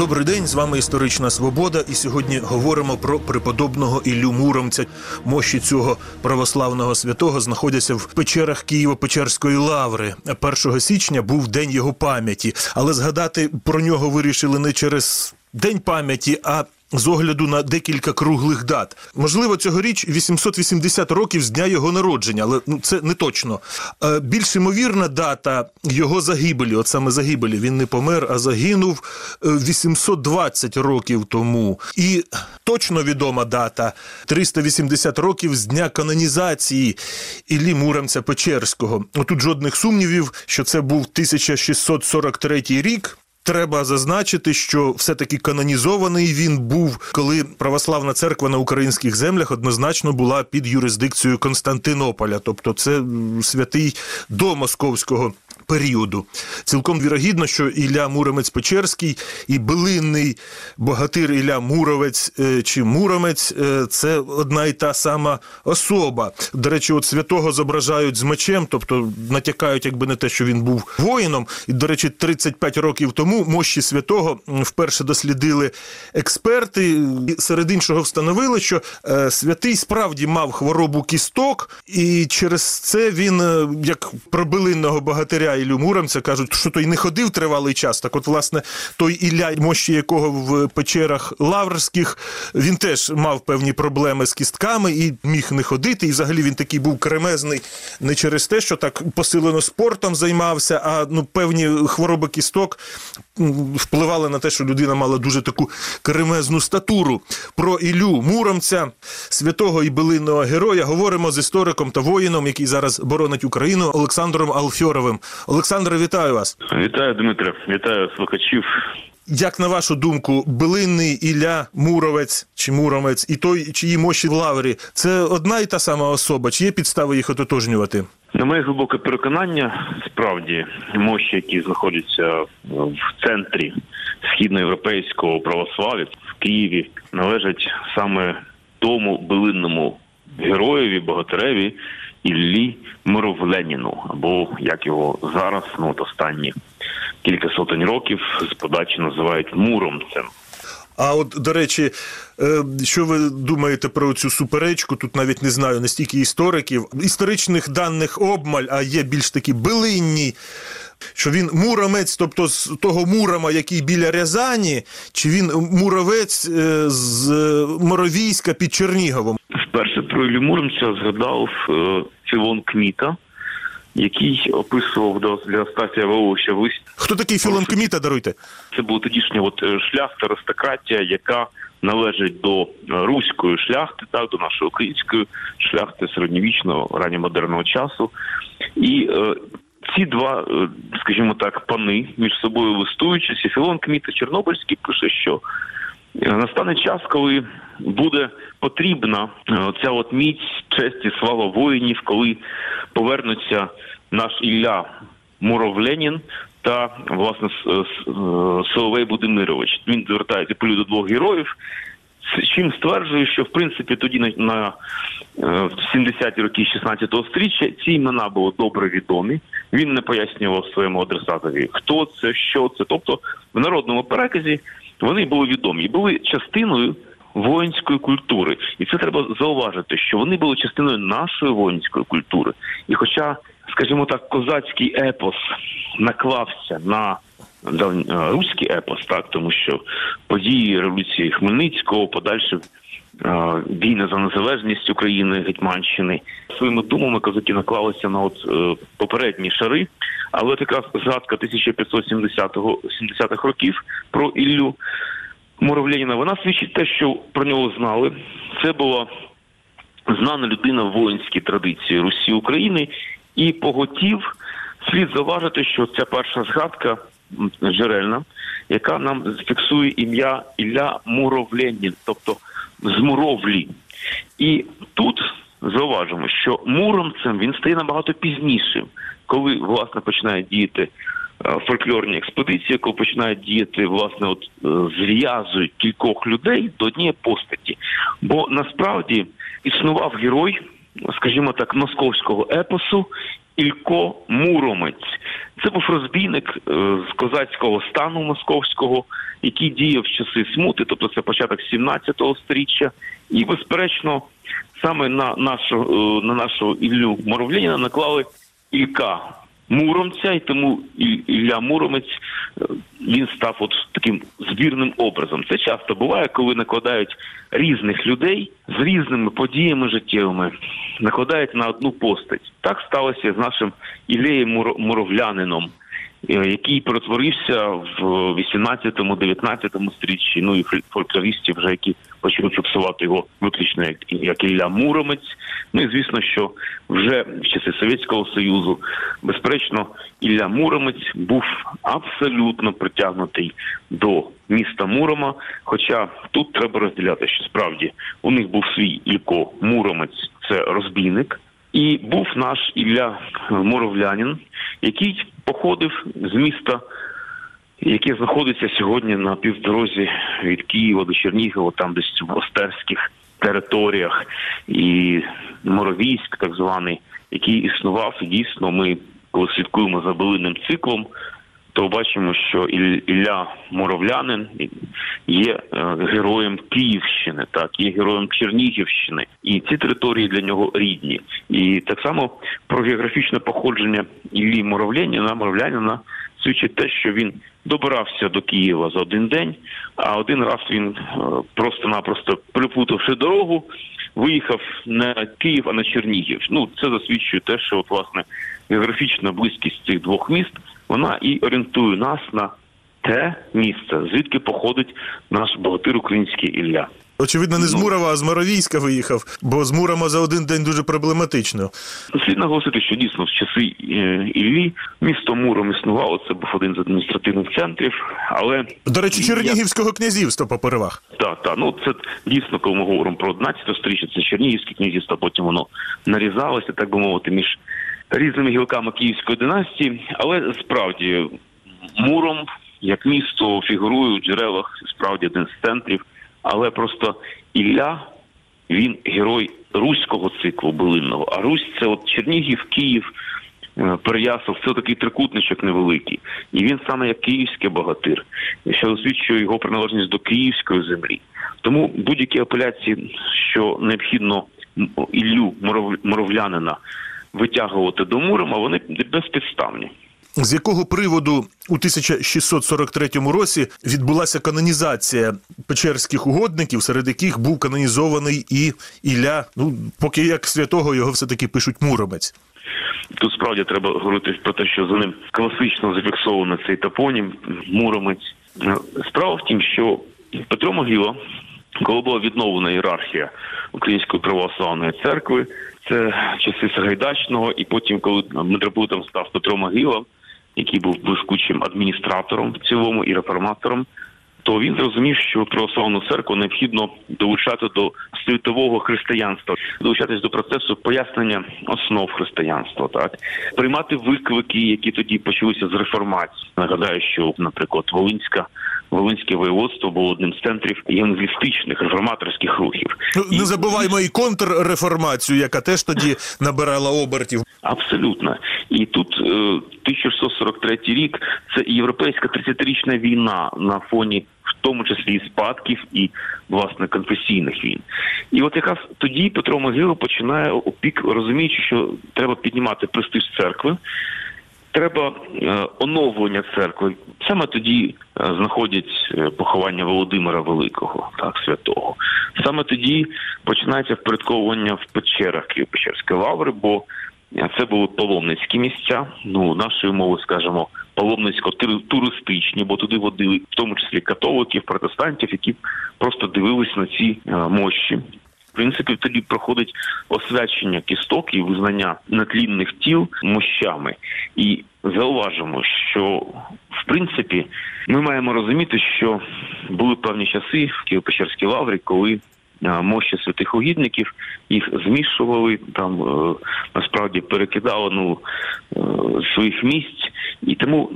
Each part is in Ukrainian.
Добрий день, з вами історична свобода. І сьогодні говоримо про преподобного Іллю Муромця. Мощі цього православного святого знаходяться в печерах Києво-Печерської лаври. 1 січня був день його пам'яті, але згадати про нього вирішили не через день пам'яті, а з огляду на декілька круглих дат. Можливо, цьогоріч 880 років з дня його народження, але ну це не точно. Е, Більш ймовірна дата його загибелі, от саме загибелі, він не помер, а загинув е, 820 років тому. І точно відома дата 380 років з дня канонізації Іллі Муромця Печерського. Отут жодних сумнівів, що це був 1643 рік. Треба зазначити, що все-таки канонізований він був, коли православна церква на українських землях однозначно була під юрисдикцією Константинополя, тобто це святий до московського періоду. Цілком вірогідно, що Ілля Муромець Печерський і билинний богатир Ілля Муровець е, чи Муромець е, це одна і та сама особа. До речі, от святого зображають з мечем, тобто натякають, якби не те, що він був воїном. І, до речі, 35 років тому мощі святого вперше дослідили експерти. Серед іншого встановили, що е, святий справді мав хворобу кісток, і через це він, як про билинного богатиря Іллю Муромця, кажуть, що той не ходив тривалий час. Так, от, власне, той Ілля, мощі якого в печерах Лаврських, він теж мав певні проблеми з кістками і міг не ходити. І взагалі він такий був кремезний не через те, що так посилено спортом займався, а ну певні хвороби кісток впливали на те, що людина мала дуже таку кремезну статуру. Про Іллю Муромця, святого і билинного героя, говоримо з істориком та воїном, який зараз боронить Україну, Олександром Алфьоровим. Олександре, вітаю вас. Вітаю, Дмитре, вітаю слухачів. Як на вашу думку, билинний Ілля Муровець чи Муромець і той, чиї мощі в лаврі, це одна і та сама особа? Чи є підстави їх ототожнювати? На моє глибоке переконання, справді мощі, які знаходяться в центрі східноєвропейського православ'я в Києві, належать саме тому билинному героєві, богатиреві Іллі Мировленіну, або як його зараз, ну от останні кілька сотень років з подачі називають Муромцем. А от, до речі, е, що ви думаєте про цю суперечку? Тут навіть не знаю настільки істориків. Історичних даних обмаль, а є більш такі билинні. Що він муромець, тобто з того мурома, який біля Рязані, чи він муровець е, з Моровійська під Черніговом? Вперше про Іллю Муромця згадав е, Філон Кміта, який описував до для Стасія Вовища в листі. Хто такий Філон Кміта, даруйте? Це була тодішня от е, шляхта, аристократія, яка належить до руської шляхти, так до нашої української шляхти середньовічного ранньомодерного часу. І е, ці два, е, скажімо так, пани між собою листуючись, і Філон Кміта Чорнобильський пише, що Е, Настане час, коли буде потрібна е, ця от міць, честь і слава воїнів, коли повернуться наш Ілля Муровленін та власне Соловей Будимирович. Він звертається полю до двох героїв. Чим стверджує, що в принципі тоді на, на е, в 70-ті роки 16-го сторіччя ці імена були добре відомі. Він не пояснював своєму адресатові, хто це, що це. Тобто в народному переказі вони були відомі і були частиною воїнської культури. І це треба зауважити, що вони були частиною нашої воїнської культури. І хоча, скажімо так, козацький епос наклався на руський епос, так тому що події революції Хмельницького, подальше е, війни за незалежність України, Гетьманщини своїми думами козаки наклалися на от е, попередні шари. Але така згадка 1570-го 70-х років про Іллю Муравленіна, вона свідчить те, що про нього знали. Це була знана людина в воїнській традиції Русі України, і поготів слід зауважити, що ця перша згадка джерельна, яка нам фіксує ім'я Ілля Муровленін, тобто з Муровлі. І тут зауважимо, що муромцем він стає набагато пізнішим, коли власне починає діяти е, фольклорні експедиції, коли починають діяти, власне, от е, зв'язують кількох людей до однієї постаті. Бо насправді існував герой, скажімо так, московського епосу Ілько Муромець. Це був розбійник е, з козацького стану московського, який діяв в часи смути, тобто це початок 17 століття. І, безперечно, саме на нашого, е, на нашого Іллю Моровліна наклали Ілька Муромця, і тому Ілля Муромець е, він став от таким збірним образом. Це часто буває, коли накладають різних людей з різними подіями життєвими, накладають на одну постать. Так сталося з нашим Іллеєм Муро- Муровлянином, який перетворився в 18-19 сторіччі. Ну і фольк- фольклористів, вже які почали фіксувати його виключно як, як Ілля Муромець. Ну і звісно, що вже в часи Совєтського Союзу, безперечно, Ілля Муромець був абсолютно притягнутий до міста Мурома. Хоча тут треба розділяти, що справді у них був свій Ілько Муромець, це розбійник. І був наш Ілля Моровлянин, який походив з міста, яке знаходиться сьогодні на півдорозі від Києва до Чернігова, там десь в Остерських територіях, і Моровійськ, так званий, який існував. Дійсно, ми, коли слідкуємо за билинним циклом, то бачимо, що Ілля Моровлянин є е, героєм Київщини, так є героєм Чернігівщини, і ці території для нього рідні. І так само про географічне походження Іллі Моровляніна, Моровлянина свідчить те, що він добирався до Києва за один день, а один раз він е, просто-напросто переплутавши дорогу, виїхав на Київ, а на Чернігів. Ну це засвідчує те, що от власне географічна близькість цих двох міст вона і орієнтує нас на те місце, звідки походить наш богатир український Ілля. Очевидно, не з Ну. Мурова, а з Моровійська виїхав, бо з Мурома за один день дуже проблематично. Слід наголосити, що дійсно в часи е, Іллі місто Муром існувало. Це був один з адміністративних центрів, але До речі, Чернігівського князівства по переваг. Так, так. Ну це дійсно, коли ми говоримо про 11 сторіччя, це Чернігівське князівство, потім воно нарізалося, так би мовити, між різними гілками Київської династії. Але справді Муром як місто фігурує у джерелах справді один з центрів. Але просто Ілля він герой руського циклу билинного. А Русь це от Чернігів, Київ, е, Переяслав, це такий трикутничок невеликий. І він саме як київський богатир, що освідчує його приналежність до київської землі. Тому будь-які апеляції, що необхідно Іллю Моровлянина витягувати до Мурома, вони безпідставні. З якого приводу у 1643 році відбулася канонізація печерських угодників, серед яких був канонізований і Ілля. Ну поки як святого його все таки пишуть Муромець. Тут справді треба говорити про те, що за ним класично зафіксовано цей топонім Муромець. Справа в тім, що Петро Могила, коли була відновлена ієрархія Української православної церкви, це часи Сагайдачного, і потім, коли митрополитом став Петро Могила, який був блискучим адміністратором в цілому і реформатором, то він зрозумів, що православну церкву необхідно долучати до світового християнства, долучатись до процесу пояснення основ християнства, так приймати виклики, які тоді почалися з реформації. Нагадаю, що, наприклад, Волинська. Волинське воєводство було одним з центрів євангелістичних реформаторських рухів. Ну, не забуваймо і контрреформацію, яка теж тоді набирала обертів. Абсолютно. І тут е, 1643 рік це європейська 30-річна війна на фоні, в тому числі і спадків, і власне конфесійних війн. І от якраз тоді Петро Могила починає опік, розуміючи, що треба піднімати престиж церкви. Треба е, оновлення церкви. Саме тоді е, знаходять е, поховання Володимира Великого, так святого. Саме тоді починається впорядковування в печерах Києво-Печерської лаври, бо це були паломницькі місця. Ну нашою мовою скажемо паломницько-туристичні, бо туди водили, в тому числі католиків, протестантів, які просто дивились на ці мощі. Принципі, тоді проходить освячення кісток і визнання натлінних тіл мощами. І зауважимо, що в принципі ми маємо розуміти, що були певні часи в Києво-Печерській лаврі, коли мощі святих угідників їх змішували, там е, насправді перекидали ну, е, своїх місць, і тому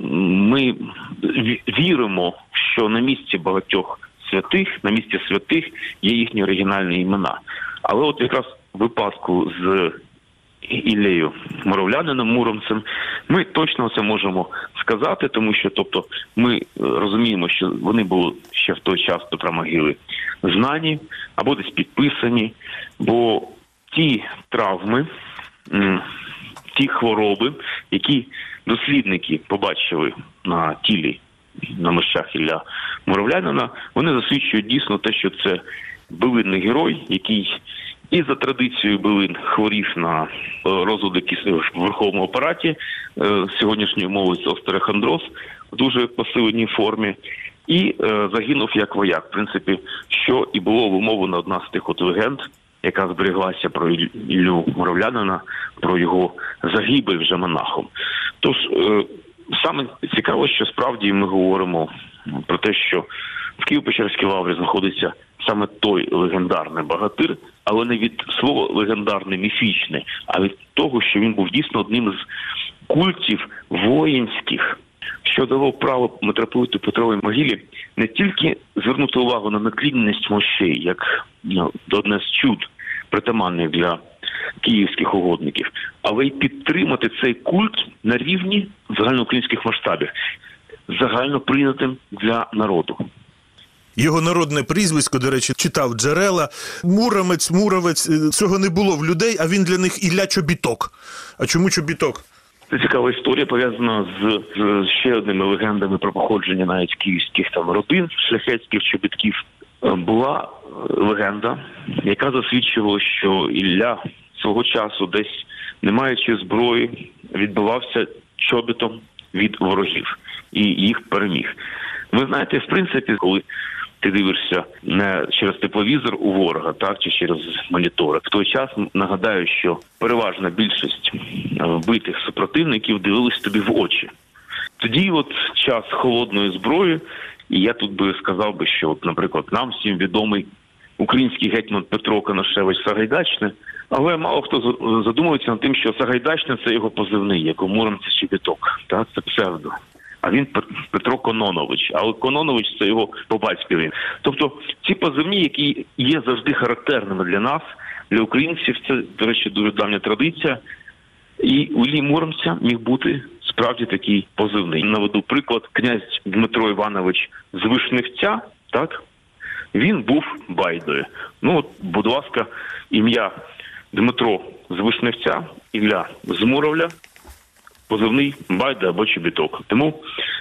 ми віримо, що на місці багатьох святих, на місці святих є їхні оригінальні імена. Але от якраз в випадку з Іллею Моровлянином Муромцем. Ми точно це можемо сказати, тому що, тобто, ми е, розуміємо, що вони були ще в той час до промогили знані або десь підписані, бо ті травми, ті хвороби, які дослідники побачили на тілі на мощах Ілля Муровлянина, вони засвідчують дійсно те, що це билинний герой, який і за традицією билин хворів на е, розлади в верховому апараті е, сьогоднішньою мовою це остерохондроз в дуже посиленій формі. І е, загинув як вояк, в принципі, що і було вимовлено одна з тих от легенд, яка зберіглася про Іллю Моровлянина, про його загибель вже монахом. Тож е, саме цікаво, що справді ми говоримо про те, що в Києво-Печерській лаврі знаходиться саме той легендарний багатир, але не від слова легендарний міфічний, а від того, що він був дійсно одним з культів воїнських, що дало право митрополиту Петровій могилі не тільки звернути увагу на наклінність мощей, як ну, одне з чуд, притаманних для київських угодників, але й підтримати цей культ на рівні загальноукраїнських масштабів, загально прийнятим для народу. Його народне прізвисько, до речі, читав джерела. Муромець, муровець. е, Цього не було в людей, а він для них Ілля Чобіток. А чому Чобіток? Це цікава історія пов'язана з, з ще одними легендами про походження навіть київських там родин, шляхетських чобітків. Була е, легенда, яка засвідчувала, що Ілля свого часу, десь не маючи зброї, відбивався чобітом від ворогів і їх переміг. Ви знаєте, в принципі, коли ти дивишся не через тепловізор у ворога, так чи через монітори. В той час нагадаю, що переважна більшість е, вбитих супротивників дивились тобі в очі. Тоді, от час холодної зброї, і я тут би сказав би, що, от, наприклад, нам всім відомий український гетьман Петро Коношевич Сагайдачне, але мало хто за- задумується над тим, що Сагайдачне це його позивний, як у Муромці Щебеток, так це псевдо. А він Пет- Петро Кононович, але Кононович це його по батькові. Тобто ці позивні, які є завжди характерними для нас, для українців, це, до речі, дуже давня традиція. І у Іллі Муромця міг бути справді такий позивний. Наведу приклад князь Дмитро Іванович з Вишневця, так він був байдою. Ну от, будь ласка, ім'я Дмитро з Вишневця, Ілля з Муровля, позивний байда або чобіток. Тому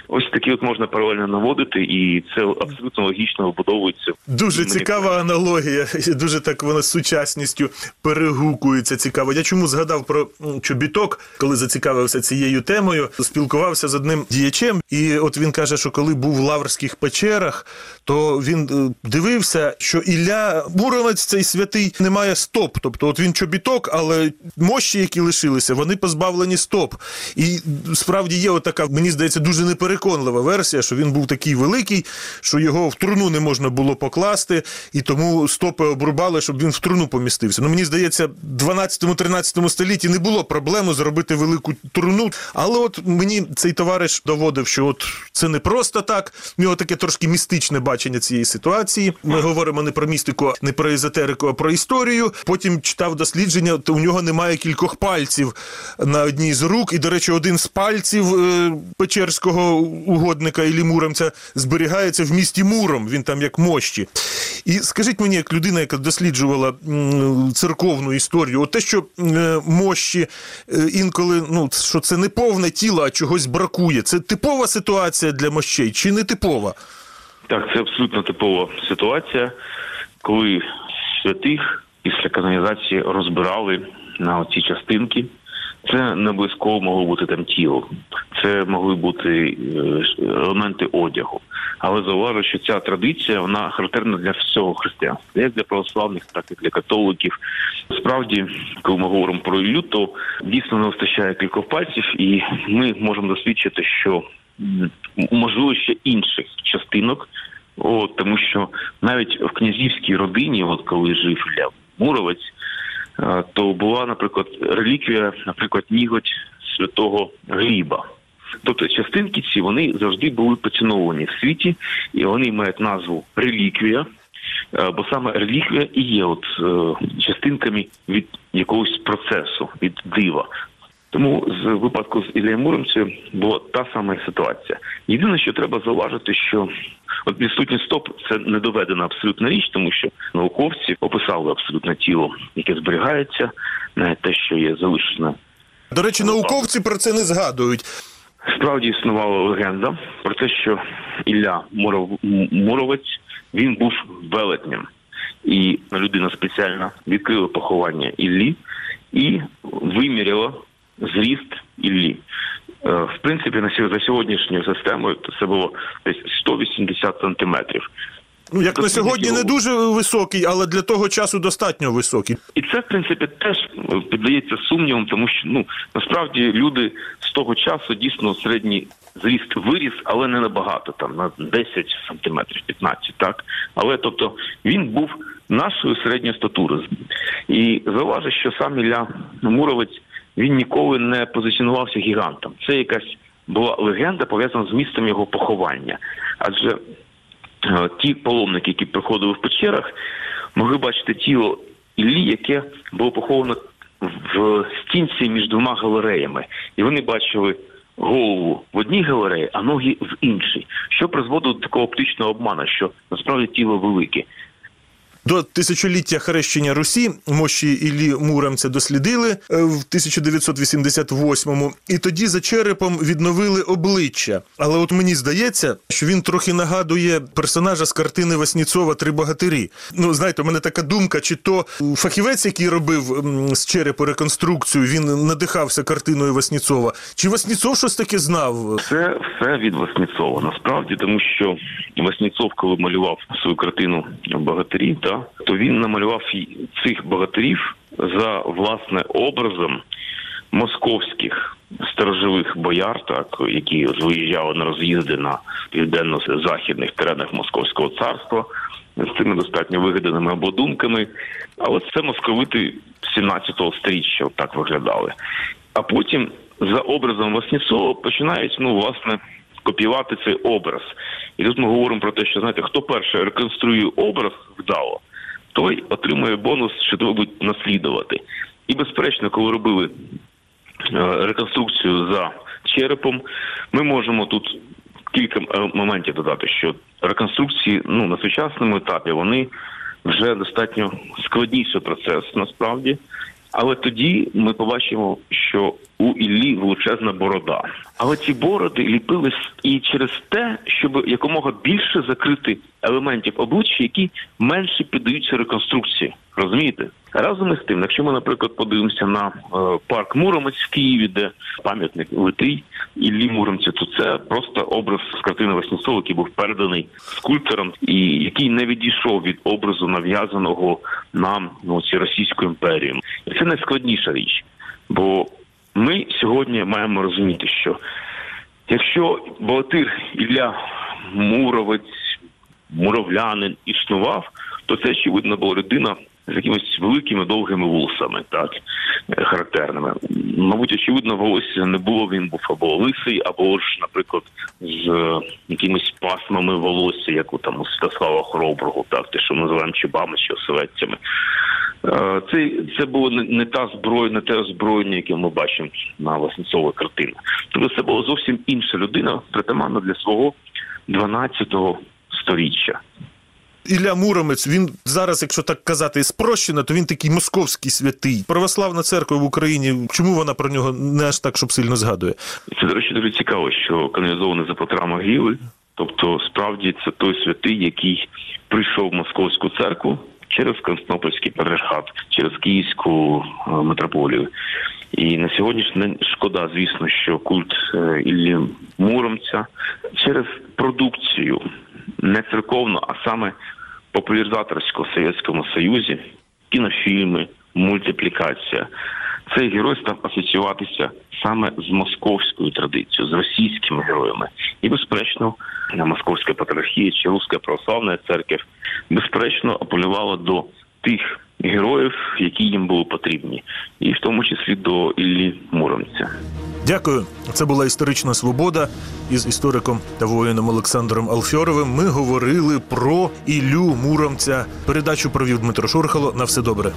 ось такі от можна паралельно наводити, і це абсолютно логічно вибудовується. Дуже Мені цікава аналогія. Дуже так вона з сучасністю перегукується. Цікаво. Я чому згадав про чобіток, коли зацікавився цією темою, спілкувався з одним діячем, і от він каже, що коли був в лаврських печерах, то він е, дивився, що Ілля Муромець цей святий не має стоп. Тобто, от він чобіток, але мощі, які лишилися, вони позбавлені стоп. І справді є отака, мені здається, дуже непереконлива версія, що він був такий великий, що його в труну не можна було покласти, і тому стопи обрубали, щоб він в труну помістився. Ну мені здається, в 12-13 столітті не було проблеми зробити велику труну. Але от мені цей товариш доводив, що от це не просто так. В нього таке трошки містичне бачення цієї ситуації. Ми говоримо не про містику, не про езотерику, а про історію. Потім читав дослідження, то у нього немає кількох пальців на одній з рук. І, до речі, один з пальців е, печерського угодника Іллі Муромця зберігається в місті Муром. Він там як мощі. І скажіть мені, як людина, яка досліджувала церковну історію, от те, що е, мощі е, інколи, ну що це не повне тіло, а чогось бракує. Це типова ситуація для мощей чи не типова? Так, це абсолютно типова ситуація, коли святих після канонізації розбирали на оці частинки. Це не обов'язково могло бути там тіло, це могли бути е, елементи одягу. Але зауважу, що ця традиція вона характерна для всього християнства, як для православних, так і для католиків. Справді, коли ми говоримо про Іллю, то дійсно не вистачає кількох пальців, і ми можемо засвідчити, що можливо ще інших частинок. От, тому що навіть в князівській родині, от коли жив Ілля Муровець, то була, наприклад, реліквія, наприклад, ніготь святого Гліба. Тобто частинки ці вони завжди були поціновані в світі, і вони мають назву реліквія. Е, Бо саме реліквія і є от е, частинками від якогось процесу, від дива. Тому з випадку з Ілієм Муромцем була та сама ситуація. Єдине, що треба зауважити, що от відсутність стоп це не доведена абсолютна річ, тому що науковці описали абсолютно тіло, яке зберігається, не те, що є залишене До речі, науковці про це не згадують. Справді існувала легенда про те, що Ілля Муров... Муровець він був велетнем, і людина спеціально відкрила поховання Іллі і виміряла зріст Іллі. Е, В принципі, на за сьогоднішньою системою це було десь 180 сантиметрів. Ну, як на сьогодні не дуже високий, але для того часу достатньо високий. І це, в принципі, теж е, піддається сумнівам, тому що ну насправді люди з того часу дійсно середній зріст виріс, але не набагато, там на 10 сантиметрів, 15, так. Але тобто він був нашою середньої статури. І зауважу, що сам Ілля Муровець він ніколи не позиціонувався гігантом. Це якась була легенда пов'язана з місцем його поховання. Адже Е, ті паломники, які приходили в печерах, могли бачити тіло Іллі, яке було поховано в стінці між двома галереями, і вони бачили голову в одній галереї, а ноги в іншій, що призводило до такого оптичного обману, що насправді тіло велике. До тисячоліття хрещення Русі мощі Іллі Муромця дослідили е, в 1988-му, і тоді за черепом відновили обличчя. Але от мені здається, що він трохи нагадує персонажа з картини Васніцова Три богатирі. Ну знаєте, у мене така думка, чи то фахівець, який робив з черепу реконструкцію, він надихався картиною Васніцова, чи Васніцов щось таке знав? Це все від Васніцова. Насправді, тому що Васніцов, коли малював свою картину богатирі, та то він намалював цих богатирів за власне образом московських сторожових бояр, так які виїжджали на роз'їзди на південно-західних теренах Московського царства з цими достатньо вигаданими обладунками. Але це московити 17-го сторіччя так виглядали. А потім за образом Васнецова починають ну власне копіювати цей образ. І тут ми говоримо про те, що знаєте, хто перше реконструює образ вдало, той отримує бонус, що треба буде наслідувати. І безперечно, коли робили е, реконструкцію за черепом, ми можемо тут кілька е, моментів додати, що реконструкції ну на сучасному етапі вони вже достатньо складніший процес насправді. Але тоді ми побачимо, що у Іллі величезна борода. Але ці бороди ліпились і через те, щоб якомога більше закрити елементів обличчя, які менше піддаються реконструкції. Розумієте? Разом із тим, якщо ми, наприклад, подивимося на е, парк Муромець в Києві, де пам'ятник литий Іллі Муромця, то це просто образ з картини Васнецова, який був переданий скульптором, і який не відійшов від образу нав'язаного нам ну, Російською імперією. І це найскладніша річ. Бо ми сьогодні маємо розуміти, що якщо богатир Ілля Муровець, муровлянин існував, то це очевидно була людина з якимись великими довгими вусами, так е, характерними. Мабуть, очевидно, волосся не було. Він був або лисий, або ж, наприклад, з е, якимись пасмами волосся, як у там Святослава Хороброго, так те, що ми називаємо чубами чи оселедцями. Е, Це, це було не, та зброя, не те озброєння, яке ми бачимо на Васнецовій картині. Тобто це була зовсім інша людина, притаманна для свого 12-го сторіччя. Ілля Муромець, він зараз, якщо так казати, спрощено, то він такий московський святий. Православна церква в Україні. Чому вона про нього не аж так, щоб сильно згадує? Це, до речі, дуже цікаво, що канонізований за Петра Могили, тобто справді це той святий, який прийшов в московську церкву через Константинопольський патріархат, через Київську е, митрополію. І на сьогоднішній день шкода, звісно, що культ е, Іллі Муромця через продукцію не церковну, а саме популяризаторську в Совєтському Союзі, кінофільми, мультиплікація. Цей герой став асоціюватися саме з московською традицією, з російськими героями. І, безперечно, Московська патріархія чи Руська православна церква безперечно апелювала до тих героїв, які їм були потрібні, і в тому числі до Іллі Муромця. Дякую. Це була історична свобода із істориком та воїном Олександром Алфьоровим. Ми говорили про Іллю Муромця. Передачу провів Дмитро Шурхало. На все добре.